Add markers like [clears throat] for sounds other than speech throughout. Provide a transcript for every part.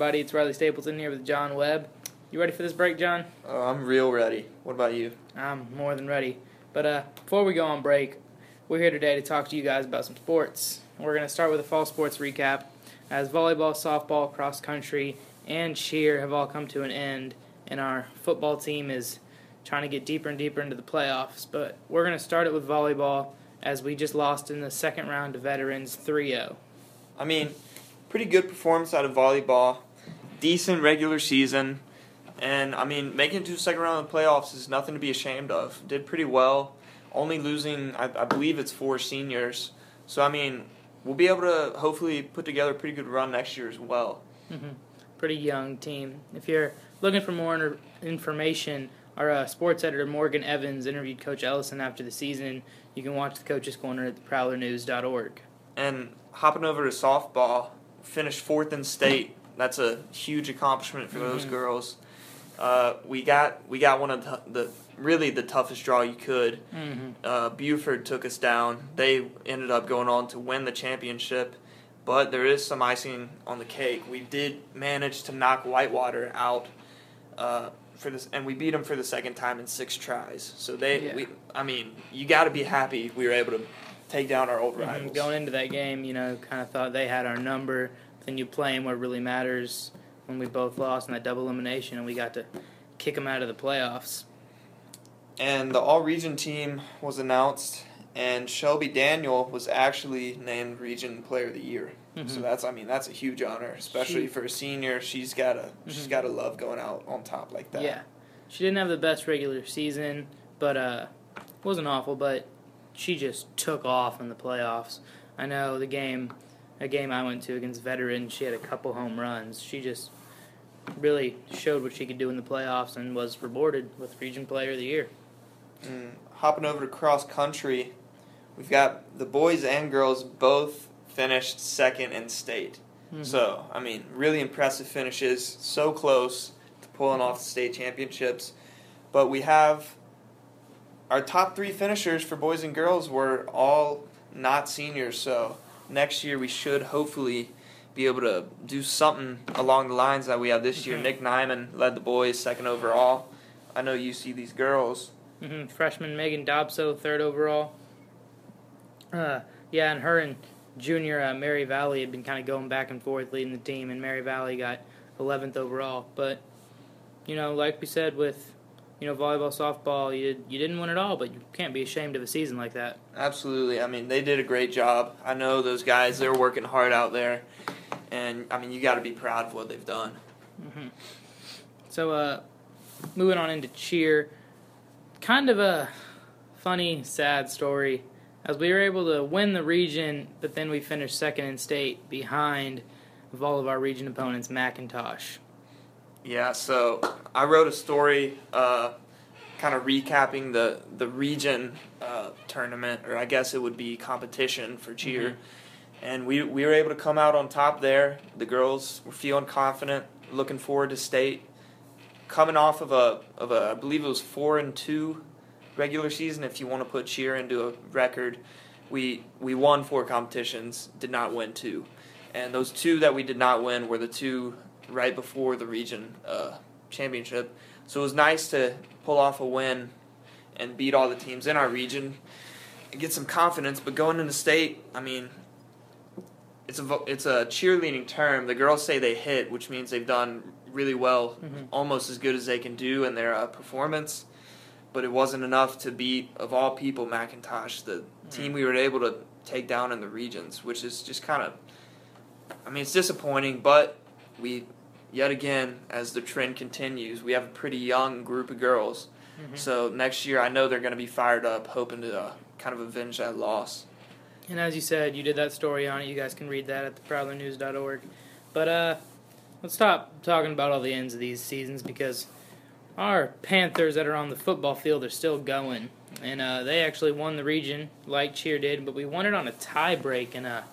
Everybody. It's Rilee Stapleton here with John Webb. You ready for this break, John? Oh, I'm real ready. What about you? I'm more than ready. But uh, before we go on break, we're here today to talk to you guys about some sports. We're going to start with a fall sports recap, as volleyball, softball, cross country, and cheer have all come to an end, and our football team is trying to get deeper and deeper into the playoffs. But we're going to start it with volleyball, as we just lost in the second round to veterans 3 0. I mean, pretty good performance out of volleyball. Decent regular season. And, I mean, making it to the second round of the playoffs is nothing to be ashamed of. Did pretty well. Only losing, I, I believe it's four seniors. So, I mean, we'll be able to hopefully put together a pretty good run next year as well. Mm-hmm. Pretty young team. If you're looking for more information, our uh, sports editor Morgan Evans interviewed Coach Ellison after the season. You can watch the Coaches Corner at theprowlernews.org. And hopping over to softball, finished fourth in state. That's a huge accomplishment for those Mhm. girls. Uh, we got we got one of the, the really the toughest draw you could. Mm-hmm. Uh, Buford took us down. They ended up going on to win the championship, but there is some icing on the cake. We did manage to knock Whitewater out uh, for this, and we beat them for the second time in six tries. So they, Yeah. we, I mean, you got to be happy we were able to take down our old Mhm. rivals. Going into that game, you know, kind of thought they had our number. Then you play where what really matters when we both lost in that double elimination, and we got to kick them out of the playoffs. and the all region team was announced and Shelby Daniel was actually named region player of the year. So Mhm. that's I mean that's a huge honor, especially She- for a senior. She's gotta she's Mhm. gotta love going out on top like that. Yeah, she didn't have the best regular season, but uh, wasn't awful. But she just took off in the playoffs. I know the game, a game I went to against veterans, she had a couple home runs. She just really showed what she could do in the playoffs and was rewarded with Region Player of the Year. Mm, hopping over to cross country, we've got the boys and girls both finished second in state. Mhm. So I mean, really impressive finishes. So close to pulling off the state championships, but we have our top three finishers for boys and girls were all not seniors. So next year we should hopefully be able to do something along the lines that we have this year. Mhm. Nick Nyman led the boys second overall. I know you see these girls. Mm-hmm. Freshman Megan Dobso, third overall. Uh, yeah, and her and junior uh, Mary Valley had been kind of going back and forth leading the team, and Mary Valley got 11th overall. But, you know, like we said with, you know, volleyball, softball, you, you didn't win it all, but you can't be ashamed of a season like that. Absolutely. I mean, they did a great job. I know those guys, they're working hard out there. And, I mean, you got to be proud of what they've done. hmm So, uh, moving on into cheer, kind of a funny, sad story. As we were able to win the region, but then we finished second in state behind of all of our region opponents, McIntosh. Yeah, so I wrote a story uh, kind of recapping the, the region uh, tournament, or I guess it would be competition for cheer. Mhm. And we, we were able to come out on top there. The girls were feeling confident, looking forward to state. Coming off of a, of a I believe it was 4 and 2 regular season, if you want to put cheer into a record, we, we won four competitions, did not win two. And those two that we did not win were the two right before the region uh, championship. So it was nice to pull off a win and beat all the teams in our region and get some confidence. But going into state, I mean, it's a it's a cheerleading term. The girls say they hit, which means they've done really well, Mhm. almost as good as they can do in their uh, performance. But it wasn't enough to beat, of all people, McIntosh, the team we were able to take down in the regions, which is just kind of, I mean, it's disappointing. But we, yet again, as the trend continues, we have a pretty young group of girls. Mhm. So next year, I know they're going to be fired up, hoping to uh, kind of avenge that loss. And as you said, you did that story on it. You guys can read that at theprowlernews.org. But uh, let's stop talking about all the ends of these seasons because our Panthers that are on the football field are still going. And uh, they actually won the region like Cheer did, but we won it on a tie break and a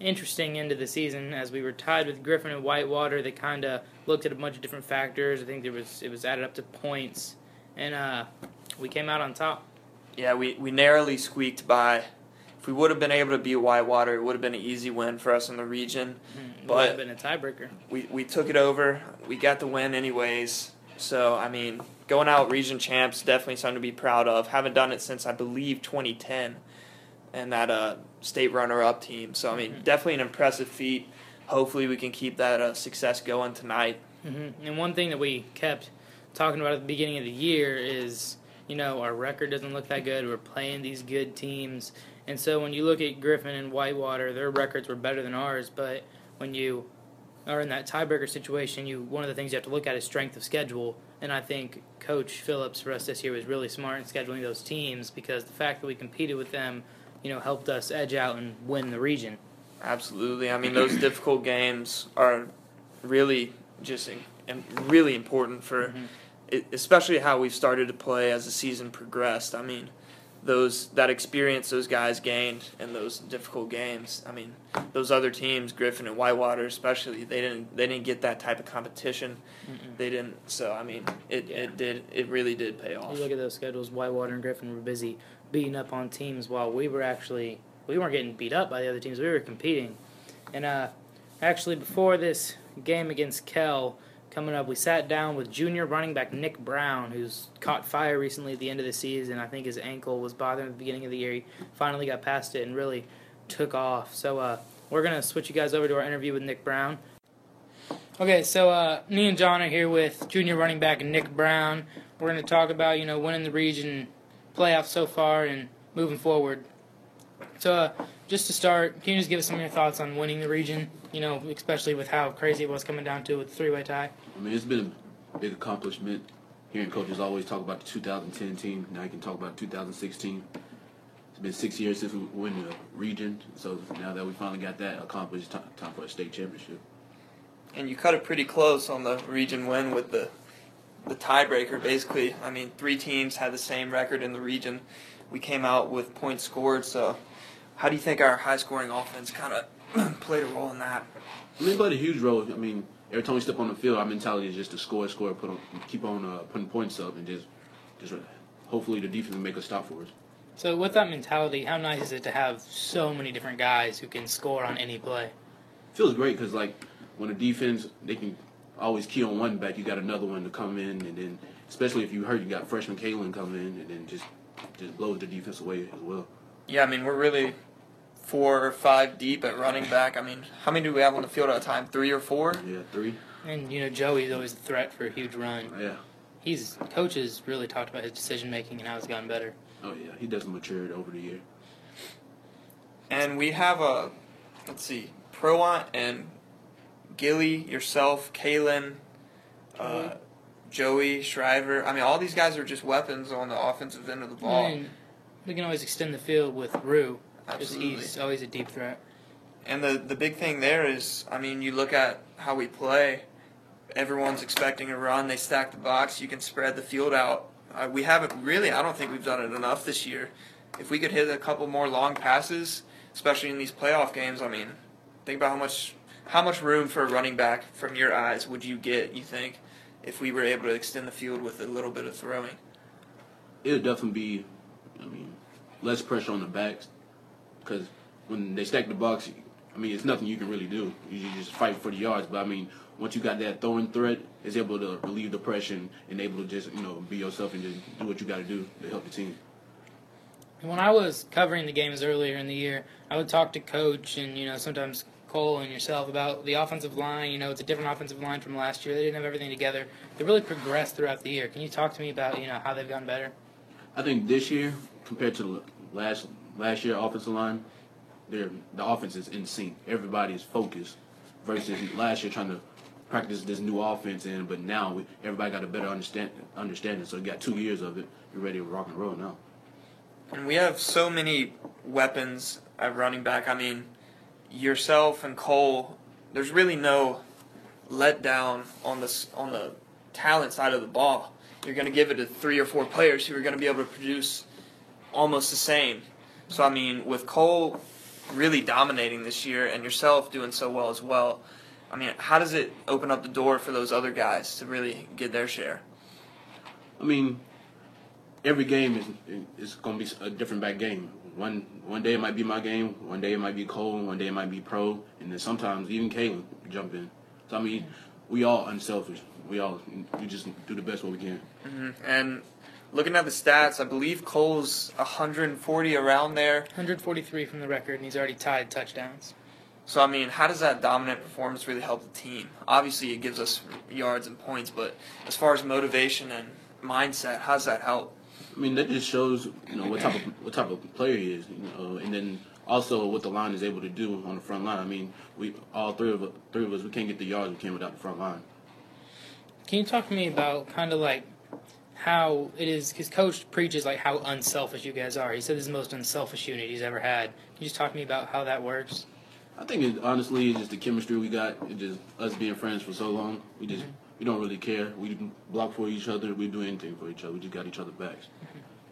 interesting end of the season as we were tied with Griffin and Whitewater. They kind of looked at a bunch of different factors. I think there was it was added up to points, and uh, we came out on top. Yeah, we, we narrowly squeaked by if we would have been able to beat Whitewater, it would have been an easy win for us in the region. Mm, But- would have been a tiebreaker. We we took it over. We got the win anyways. So I mean, going out region champs definitely something to be proud of. Haven't done it since I believe 2010, and that uh, state runner-up team. So I mean, Mhm. definitely an impressive feat. Hopefully, we can keep that uh, success going tonight. hmm And one thing that we kept talking about at the beginning of the year is, you know, our record doesn't look that good. We're playing these good teams, and so when you look at Griffin and Whitewater, their records were better than ours. But when you are in that tiebreaker situation, you one of the things you have to look at is strength of schedule. And I think Coach Phillips for us this year was really smart in scheduling those teams because the fact that we competed with them, you know, helped us edge out and win the region. Absolutely. I mean, those [clears throat] difficult games are really just in, and really important for, Mhm. it, especially how we've started to play as the season progressed. I mean, those that experience those guys gained in those difficult games. I mean, those other teams, Griffin and Whitewater especially, they didn't they didn't get that type of competition. Mm-mm. They didn't. So I mean, it, Yeah. it did it really did pay off. You look at those schedules. Whitewater and Griffin were busy beating up on teams while we were actually we weren't getting beat up by the other teams. We were competing. And uh, actually, before this game against Kell coming up, we sat down with junior running back Nick Brown, who's caught fire recently at the end of the season. I think his ankle was bothering at the beginning of the year. He finally got past it and really took off. So uh, we're gonna switch you guys over to our interview with Nick Brown. Okay, so uh, me and John are here with junior running back Nick Brown. We're going to talk about you know winning the region playoffs so far and moving forward. So uh, just to start, can you just give us some of your thoughts on winning the region? You know, especially with how crazy it was coming down to it with the three-way tie. I mean, it's been a big accomplishment. Hearing coaches always talk about the 2010 team. Now you can talk about 2016. It's been six years since we won the region. So now that we finally got that accomplished, time for a state championship. And you cut it pretty close on the region win with the the tiebreaker. Basically, I mean, three teams had the same record in the region. We came out with points scored. So, how do you think our high scoring offense kind of [clears throat] played a role in that? I mean, it played a huge role. I mean, every time we step on the field, our mentality is just to score, score, put on, keep on uh, putting points up, and just, just hopefully the defense will make a stop for us. So with that mentality, how nice is it to have so many different guys who can score on any play? feels great because like when the defense they can always key on one back, you got another one to come in, and then especially if you hurt, you got freshman Kalen coming in, and then just just blows the defense away as well. Yeah, I mean, we're really four or five deep at running back. I mean, how many do we have on the field at a time? Three or four? Yeah, three. And you know, Joey's always a threat for a huge run. Yeah. He's coaches really talked about his decision making and how it's gotten better. Oh yeah, he does matured over the year. And we have a, let's see, Proant and Gilly, yourself, Kalen, uh, Joey, Shriver. I mean, all these guys are just weapons on the offensive end of the ball. I mean, we can always extend the field with Rue Absolutely. he's always a deep threat. And the the big thing there is, I mean, you look at how we play. Everyone's expecting a run. They stack the box. You can spread the field out. Uh, we haven't really. I don't think we've done it enough this year. If we could hit a couple more long passes, especially in these playoff games, I mean, think about how much how much room for a running back from your eyes would you get? You think if we were able to extend the field with a little bit of throwing? It would definitely be, I mean, less pressure on the backs because when they stack the box, I mean, it's nothing you can really do. You just fight for the yards. But I mean, once you got that throwing threat, it's able to relieve the pressure and, and able to just you know be yourself and just do what you got to do to help the team. When I was covering the games earlier in the year, I would talk to coach and you know sometimes Cole and yourself about the offensive line. You know, it's a different offensive line from last year. They didn't have everything together. They really progressed throughout the year. Can you talk to me about you know how they've gotten better? I think this year compared to the last last year offensive line, they're, the offense is in sync. Everybody is focused versus last year trying to practice this new offense in, but now we, everybody got a better understand understanding. So you got two years of it. You're ready to rock and roll now. And we have so many weapons at running back. I mean, yourself and Cole. There's really no letdown on the on the talent side of the ball. You're going to give it to three or four players who are going to be able to produce almost the same. So I mean, with Cole really dominating this year and yourself doing so well as well. I mean, how does it open up the door for those other guys to really get their share? I mean, every game is is going to be a different back game. One one day it might be my game, one day it might be Cole, one day it might be Pro, and then sometimes even Kalen jump in. So I mean, we all unselfish. We all we just do the best what we can. Mm-hmm. And looking at the stats, I believe Cole's 140 around there. 143 from the record, and he's already tied touchdowns. So I mean, how does that dominant performance really help the team? Obviously, it gives us yards and points, but as far as motivation and mindset, how does that help? I mean, that just shows you know what type of what type of player he is, you know, and then also what the line is able to do on the front line. I mean, we all three of three of us we can't get the yards we can without the front line. Can you talk to me about kind of like how it is? Because coach preaches like how unselfish you guys are. He said this is the most unselfish unit he's ever had. Can you just talk to me about how that works? I think it, honestly, it's just the chemistry we got. It just us being friends for so long. We just mm-hmm. We don't really care. We block for each other. We do anything for each other. We just got each other backs.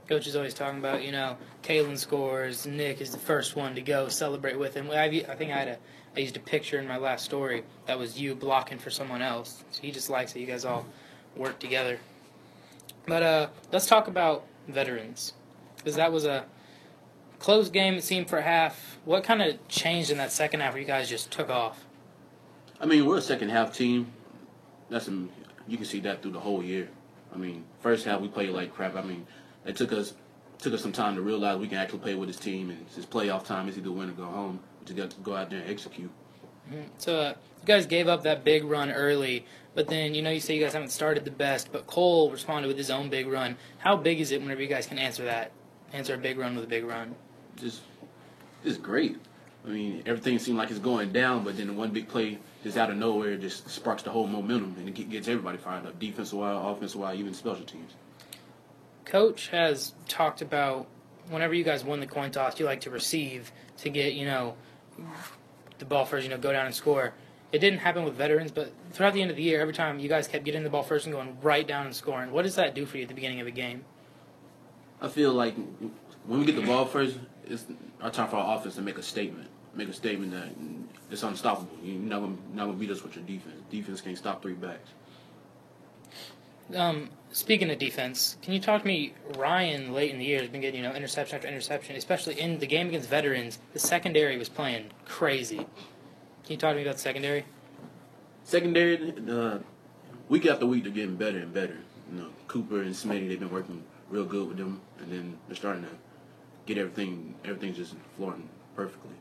Coach is always talking about, you know, Kalen scores. Nick is the first one to go celebrate with him. I, I think I had a, I used a picture in my last story that was you blocking for someone else. So he just likes it. You guys all work together. But uh, let's talk about veterans, because that was a close game. It seemed for half. What kind of changed in that second half where you guys just took off? I mean, we're a second half team. That's a, you can see that through the whole year. I mean, first half we played like crap. I mean, it took us took us some time to realize we can actually play with this team, and it's playoff time. It's either win or go home. We just got to go out there and execute. Mm-hmm. So uh, you guys gave up that big run early, but then you know you say you guys haven't started the best, but Cole responded with his own big run. How big is it whenever you guys can answer that? Answer a big run with a big run. Just, just great. I mean, everything seemed like it's going down, but then the one big play just out of nowhere just sparks the whole momentum and it gets everybody fired up, defensive wise, offensive wise, even special teams. Coach has talked about whenever you guys win the coin toss, you like to receive to get you know the ball first, you know, go down and score. It didn't happen with veterans, but throughout the end of the year, every time you guys kept getting the ball first and going right down and scoring. What does that do for you at the beginning of a game? I feel like when we get the ball first, it's our time for our offense to make a statement. Make a statement that it's unstoppable. You're not gonna not gonna beat us with your defense. Defense can't stop three backs. Um, speaking of defense, can you talk to me? Ryan late in the year has been getting you know interception after interception, especially in the game against veterans. The secondary was playing crazy. Can you talk to me about the secondary? Secondary, uh, week after week, they're getting better and better. You know, Cooper and Smitty, they've been working real good with them, and then they're starting to get everything. Everything's just flowing perfectly.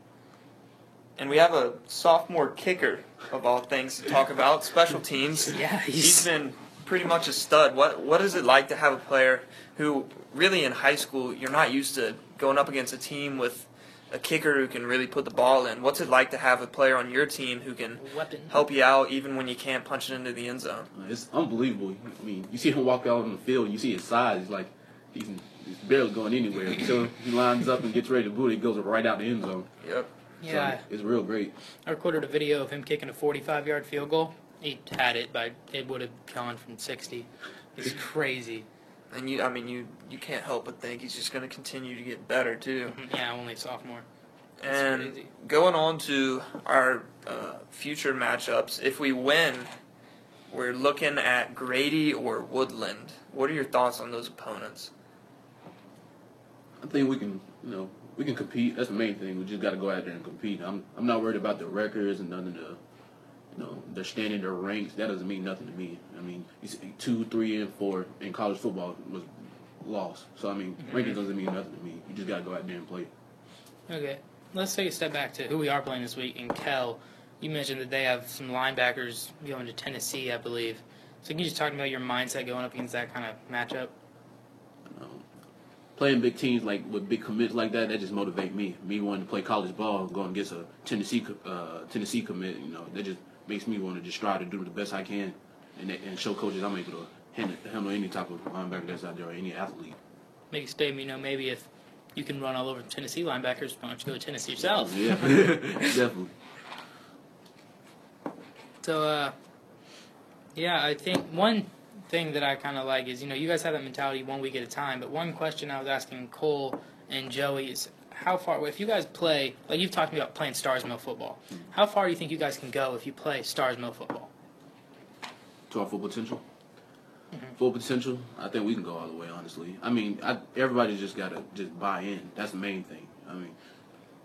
And we have a sophomore kicker of all things to talk about. Special teams. Yeah, he's, he's been pretty much a stud. What what is it like to have a player who really in high school you're not used to going up against a team with a kicker who can really put the ball in? What's it like to have a player on your team who can weapon. help you out even when you can't punch it into the end zone? It's unbelievable. I mean, you see him walk out on the field, you see his size. He's like he's, he's barely going anywhere. Until he lines up and gets ready to boot, it, he goes right out the end zone. Yep. Yeah, so it's real great. I recorded a video of him kicking a 45-yard field goal. He had it, but it would have gone from 60. It's [laughs] crazy. And you, I mean, you you can't help but think he's just going to continue to get better too. [laughs] Yeah, only sophomore. That's And crazy. going on to our uh, future matchups, if we win, we're looking at Grady or Woodland. What are your thoughts on those opponents? I think we can, you know, we can compete. That's the main thing. We just got to go out there and compete. I'm I'm not worried about the records and none of the, you know, their standing, the ranks. That doesn't mean nothing to me. I mean, you see two, three, and four in college football was lost. So I mean, mm-hmm. rankings doesn't mean nothing to me. You just got to go out there and play. Okay, let's take a step back to who we are playing this week in Kell. You mentioned that they have some linebackers going to Tennessee, I believe. So can you just talk about your mindset going up against that kind of matchup? Playing big teams like with big commits like that, that just motivate me. Me wanting to play college ball, going against a Tennessee uh, Tennessee commit, you know, that just makes me want to just try to do the best I can, and and show coaches I'm able to handle, handle any type of linebacker that's out there or any athlete. Make a statement, you know, maybe if you can run all over Tennessee linebackers, why don't you go to Tennessee yourself? Yeah, [laughs] [laughs] definitely. So, uh, yeah, I think one thing that I kind of like is, you know, you guys have that mentality one week at a time. But one question I was asking Cole and Joey is how far, if you guys play, like you've talked to me about playing Starr's Mill football, how far do you think you guys can go if you play Starr's Mill football? to our full potential. Mm-hmm. Full potential, I think we can go all the way. Honestly, I mean, I, everybody just gotta just buy in. That's the main thing. I mean,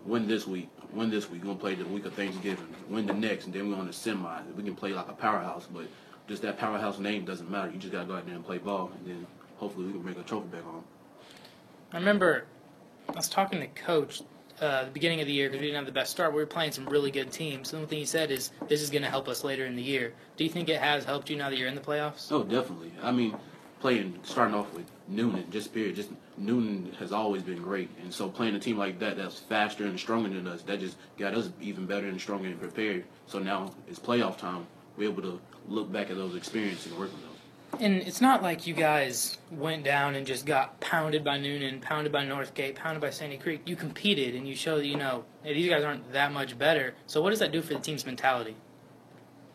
win this week, win this week. We're gonna play the week of Thanksgiving, win the next, and then we're on the semi. We can play like a powerhouse, but just that powerhouse name doesn't matter. You just gotta go out there and play ball, and then hopefully we can bring a trophy back home. I remember I was talking to coach uh, the beginning of the year because we didn't have the best start. We were playing some really good teams. The only thing he said is this is going to help us later in the year. Do you think it has helped you now that you're in the playoffs? Oh, definitely. I mean, playing starting off with Newnan, just period, just Newnan has always been great, and so playing a team like that that's faster and stronger than us, that just got us even better and stronger and prepared. So now it's playoff time. We're able to look back at those experiences and work with those. And it's not like you guys went down and just got pounded by Newnan, pounded by Northgate, pounded by Sandy Creek. You competed and you showed that you know hey, these guys aren't that much better. So what does that do for the team's mentality?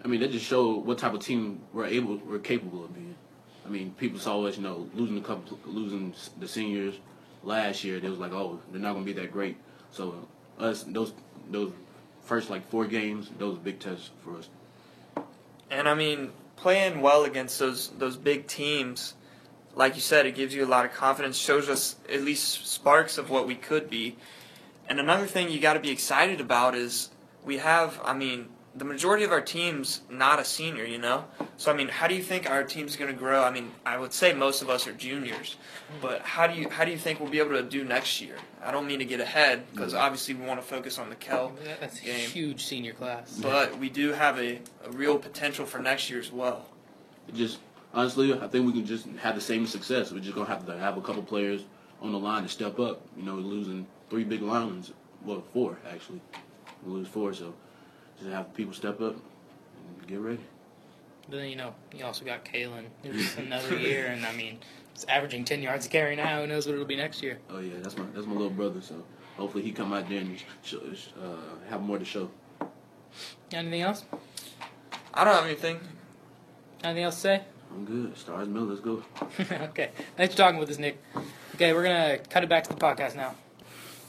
I mean, that just showed what type of team we're able, we're capable of being. I mean, people saw us, you know, losing a couple, losing the seniors last year. They was like, oh, they're not going to be that great. So us, those those first like four games, those big tests for us. And I mean, playing well against those those big teams, like you said, it gives you a lot of confidence. Shows us at least sparks of what we could be. And another thing you got to be excited about is we have. I mean, the majority of our team's not a senior, you know. So I mean, how do you think our team's going to grow? I mean, I would say most of us are juniors, but how do you how do you think we'll be able to do next year? I don't mean to get ahead because mm-hmm. obviously we want to focus on the Kell That's a game. huge senior class. but we do have a, a real potential for next year as well. It just honestly, I think we can just have the same success. We're just gonna have to have a couple players on the line to step up. You know, losing three big linemen, well, four actually, we lose four, so just have people step up and get ready. But then you know you also got Kalen, who's another year, and I mean, it's averaging ten yards a carry now. Who knows what it'll be next year? Oh yeah, that's my that's my little brother. So hopefully he come out there and show, uh, have more to show. Anything else? I don't have anything. Anything else to say? I'm good. Starr's Mill, let's go. [laughs] okay. Thanks for talking with us, Nick. Okay, we're gonna cut it back to the podcast now.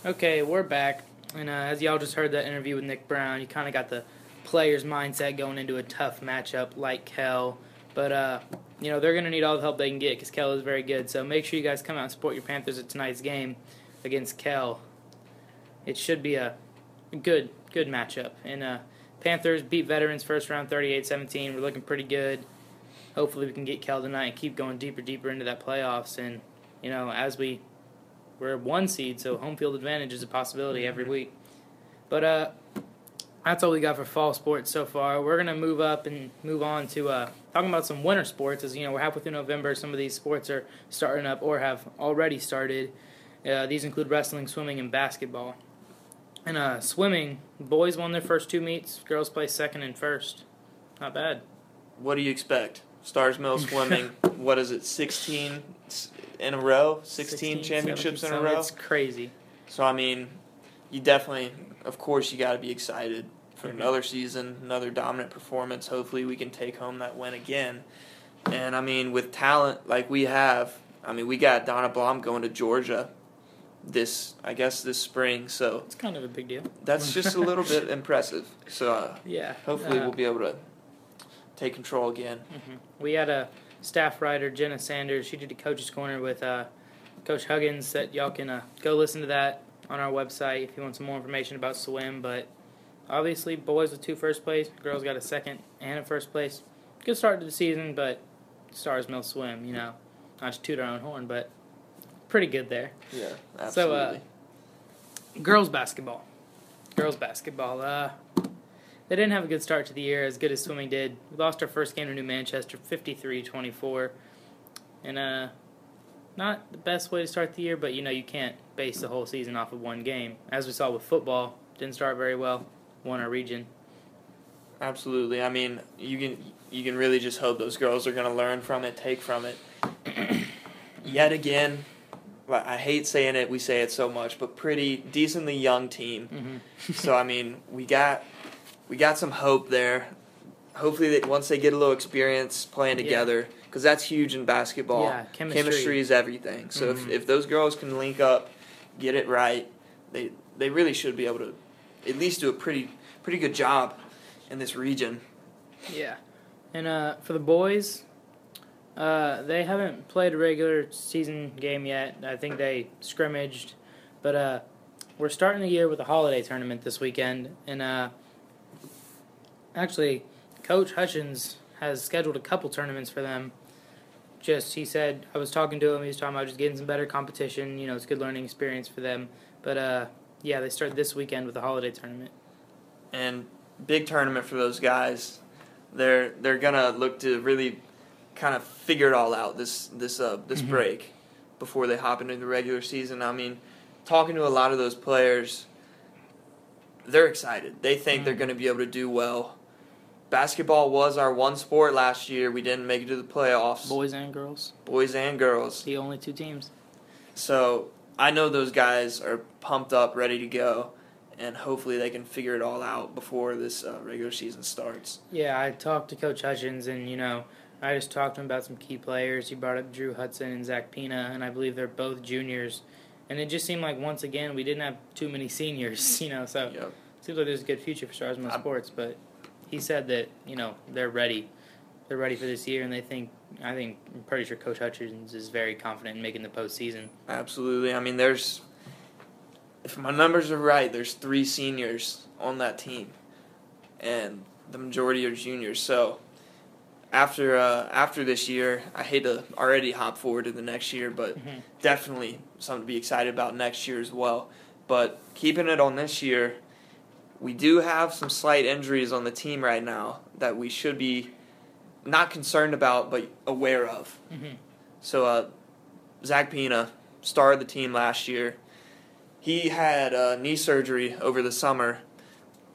Okay, we're back, and uh, as y'all just heard that interview with Nick Brown, you kind of got the player's mindset going into a tough matchup like Kell. But uh, you know they're gonna need all the help they can get because Kell is very good. So make sure you guys come out and support your Panthers at tonight's game against Kell. It should be a good good matchup. And uh, Panthers beat Veterans first round 38-17. We're looking pretty good hopefully we can get Kell tonight and keep going deeper, deeper into that playoffs. And you know, as we we're one seed, so home field advantage is a possibility every week. But uh, that's all we got for fall sports so far. We're gonna move up and move on to uh, talking about some winter sports. As you know, we're halfway through November. Some of these sports are starting up or have already started. Uh, these include wrestling, swimming, and basketball. And uh, swimming, boys won their first two meets. Girls placed second and first. Not bad. What do you expect? Starr's Mill [laughs] swimming. what is it? Sixteen in a row. Sixteen, championships in a row. It's crazy. So I mean, you definitely, of course, you got to be excited for Mhm. another season, another dominant performance. Hopefully, we can take home that win again. And I mean, with talent like we have, I mean, we got Donna Blom going to Georgia this, I guess, this spring. So It's kind of a big deal. that's just a little bit [laughs] impressive. So uh, Yeah. hopefully, Uh, we'll be able to take control again. mhm. We had a staff writer, Jenna Sanders. She did a coach's corner with uh, Coach Huggins. That y'all can uh, go listen to that on our website if you want some more information about swim. But obviously, boys with two first place, girls got a second and a first place. Good start to the season, but Starr's Mill swim. You know, not to toot our own horn, but pretty good there. Yeah, absolutely. So, uh. Girls basketball. Girls basketball. They didn't have a good start to the year, as good as swimming did. We lost our first game to New Manchester, 53-24. And uh, not the best way to start the year, but you know you can't base the whole season off of one game. As we saw with football, didn't start very well. Won our region. Absolutely. I mean, you can you can really just hope those girls are going to learn from it, take from it. [clears throat] Yet again, I hate saying it. We say it so much, but pretty decently young team. Mm-hmm. so I mean, we got we got some hope there. Hopefully, that once they get a little experience playing together, because that's huge in basketball. Yeah, chemistry. chemistry is everything. So Mhm. if, if those girls can link up, get it right, they they really should be able to at least do a pretty pretty good job in this region. Yeah. And uh, for the boys, uh, they haven't played a regular season game yet. I think they scrimmaged, but uh, we're starting the year with a holiday tournament this weekend, and uh, actually, Coach Hutchins has scheduled a couple tournaments for them. Just he said I was talking to him. He was talking about just getting some better competition. You know, it's a good learning experience for them. But uh, yeah, they start this weekend with a holiday tournament. and big tournament for those guys. They're they're gonna look to really kind of figure it all out this this uh this Mhm. break before they hop into the regular season. I mean, talking to a lot of those players, they're excited. They think they're Mhm. going to be able to do well. Basketball was our one sport last year. We didn't make it to the playoffs, Boys and girls, boys and girls. the only two teams. So I know those guys are pumped up, ready to go, and hopefully they can figure it all out before this uh, regular season starts. Yeah, I talked to Coach Hutchins, and you know, I just talked to him about some key players. He brought up Drew Hudson and Zach Pina, and I believe they're both juniors. And it just seemed like once again we didn't have too many seniors, [laughs] you know. So Yep. it seems like there's a good future for Stars Sports. But he said that you know they're ready, they're ready for this year, and they think I think I'm pretty sure Coach Hutchins is very confident in making the postseason. Absolutely. I mean, there's, if my numbers are right, there's three seniors on that team, and the majority are juniors. So after uh, after this year, I hate to already hop forward to the next year, but Mhm. definitely something to be excited about next year as well. But keeping it on this year, we do have some slight injuries on the team right now that we should be not concerned about, but aware of. Mhm. So uh, Zach Pina star of the team last year. He had uh, knee surgery over the summer,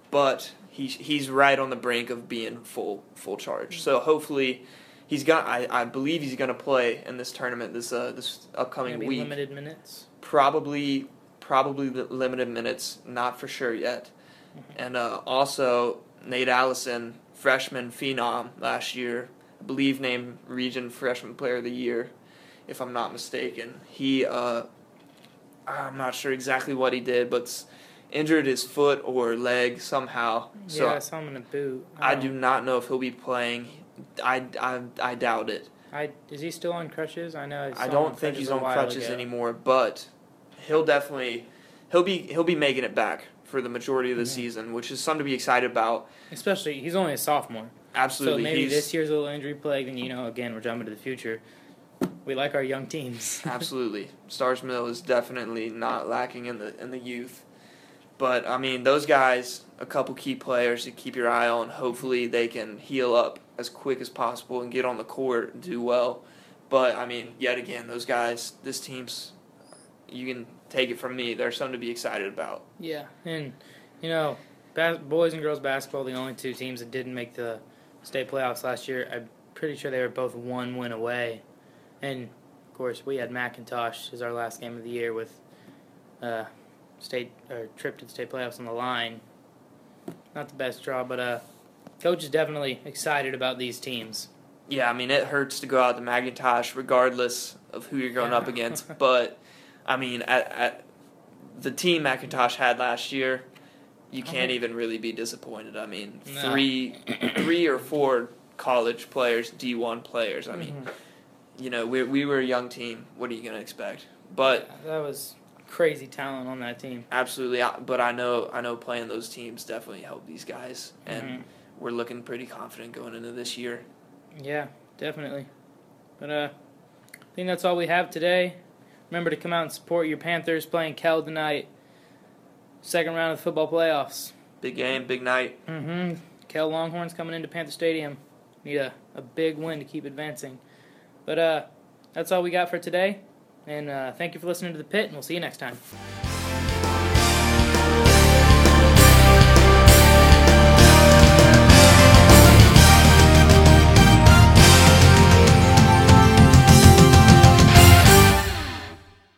but he's he's right on the brink of being full full charge. So hopefully, he's gonna. I, I believe he's gonna play in this tournament this uh, this upcoming Maybe week. limited minutes. Probably probably the limited minutes, not for sure yet. And uh, also Nate Allison, freshman phenom last year, I believe named Region Freshman Player of the Year, if I'm not mistaken. He, uh, I'm not sure exactly what he did, but injured his foot or leg somehow. So yeah, I saw him in a boot. I Um, do not know if he'll be playing. I, I, I doubt it. I is he still on crutches? I know. I, I don't think he's on crutches ago. anymore, but he'll definitely he'll be he'll be making it back for the majority of the Mhm. season, which is something to be excited about. Especially, he's only a sophomore. Absolutely, So maybe he's this year's a little injury plague, and you know, again, we're jumping to the future. We like our young teams. [laughs] absolutely Starr's Mill is definitely not lacking in the in the youth. But I mean, those guys, a couple key players to keep your eye on. Hopefully, they can heal up as quick as possible and get on the court and do well. But I mean, yet again, those guys, this team's, you can take it from me. They're something to be excited about. yeah, and you know, bas- boys and girls basketball, the only two teams that didn't make the state playoffs last year. I'm pretty sure they were both one win away, and of course, we had McIntosh as our last game of the year with uh, state or trip to the state playoffs on the line. Not the best draw, but uh, coach is definitely excited about these teams. Yeah, I mean, it hurts to go out to McIntosh regardless of who you're going Yeah. up against. [laughs] But, I mean, at, at the team McIntosh had last year, you can't Okay. even really be disappointed. I mean, No. three, three or four college players, D1 players. I mean, Mhm. you know, we, we were a young team. What are you going to expect? But Yeah, that was crazy talent on that team. absolutely, but I know I know playing those teams definitely helped these guys, and Mhm. we're looking pretty confident going into this year. Yeah, definitely. But uh, I think that's all we have today. Remember to come out and support your Panthers playing Kell tonight. Second round of the football playoffs. Big game, big night. Mm-hmm. Kell Longhorns coming into Panther Stadium. Need a, a big win to keep advancing. But uh, that's all we got for today. And uh, thank you for listening to The Pit, and we'll see you next time.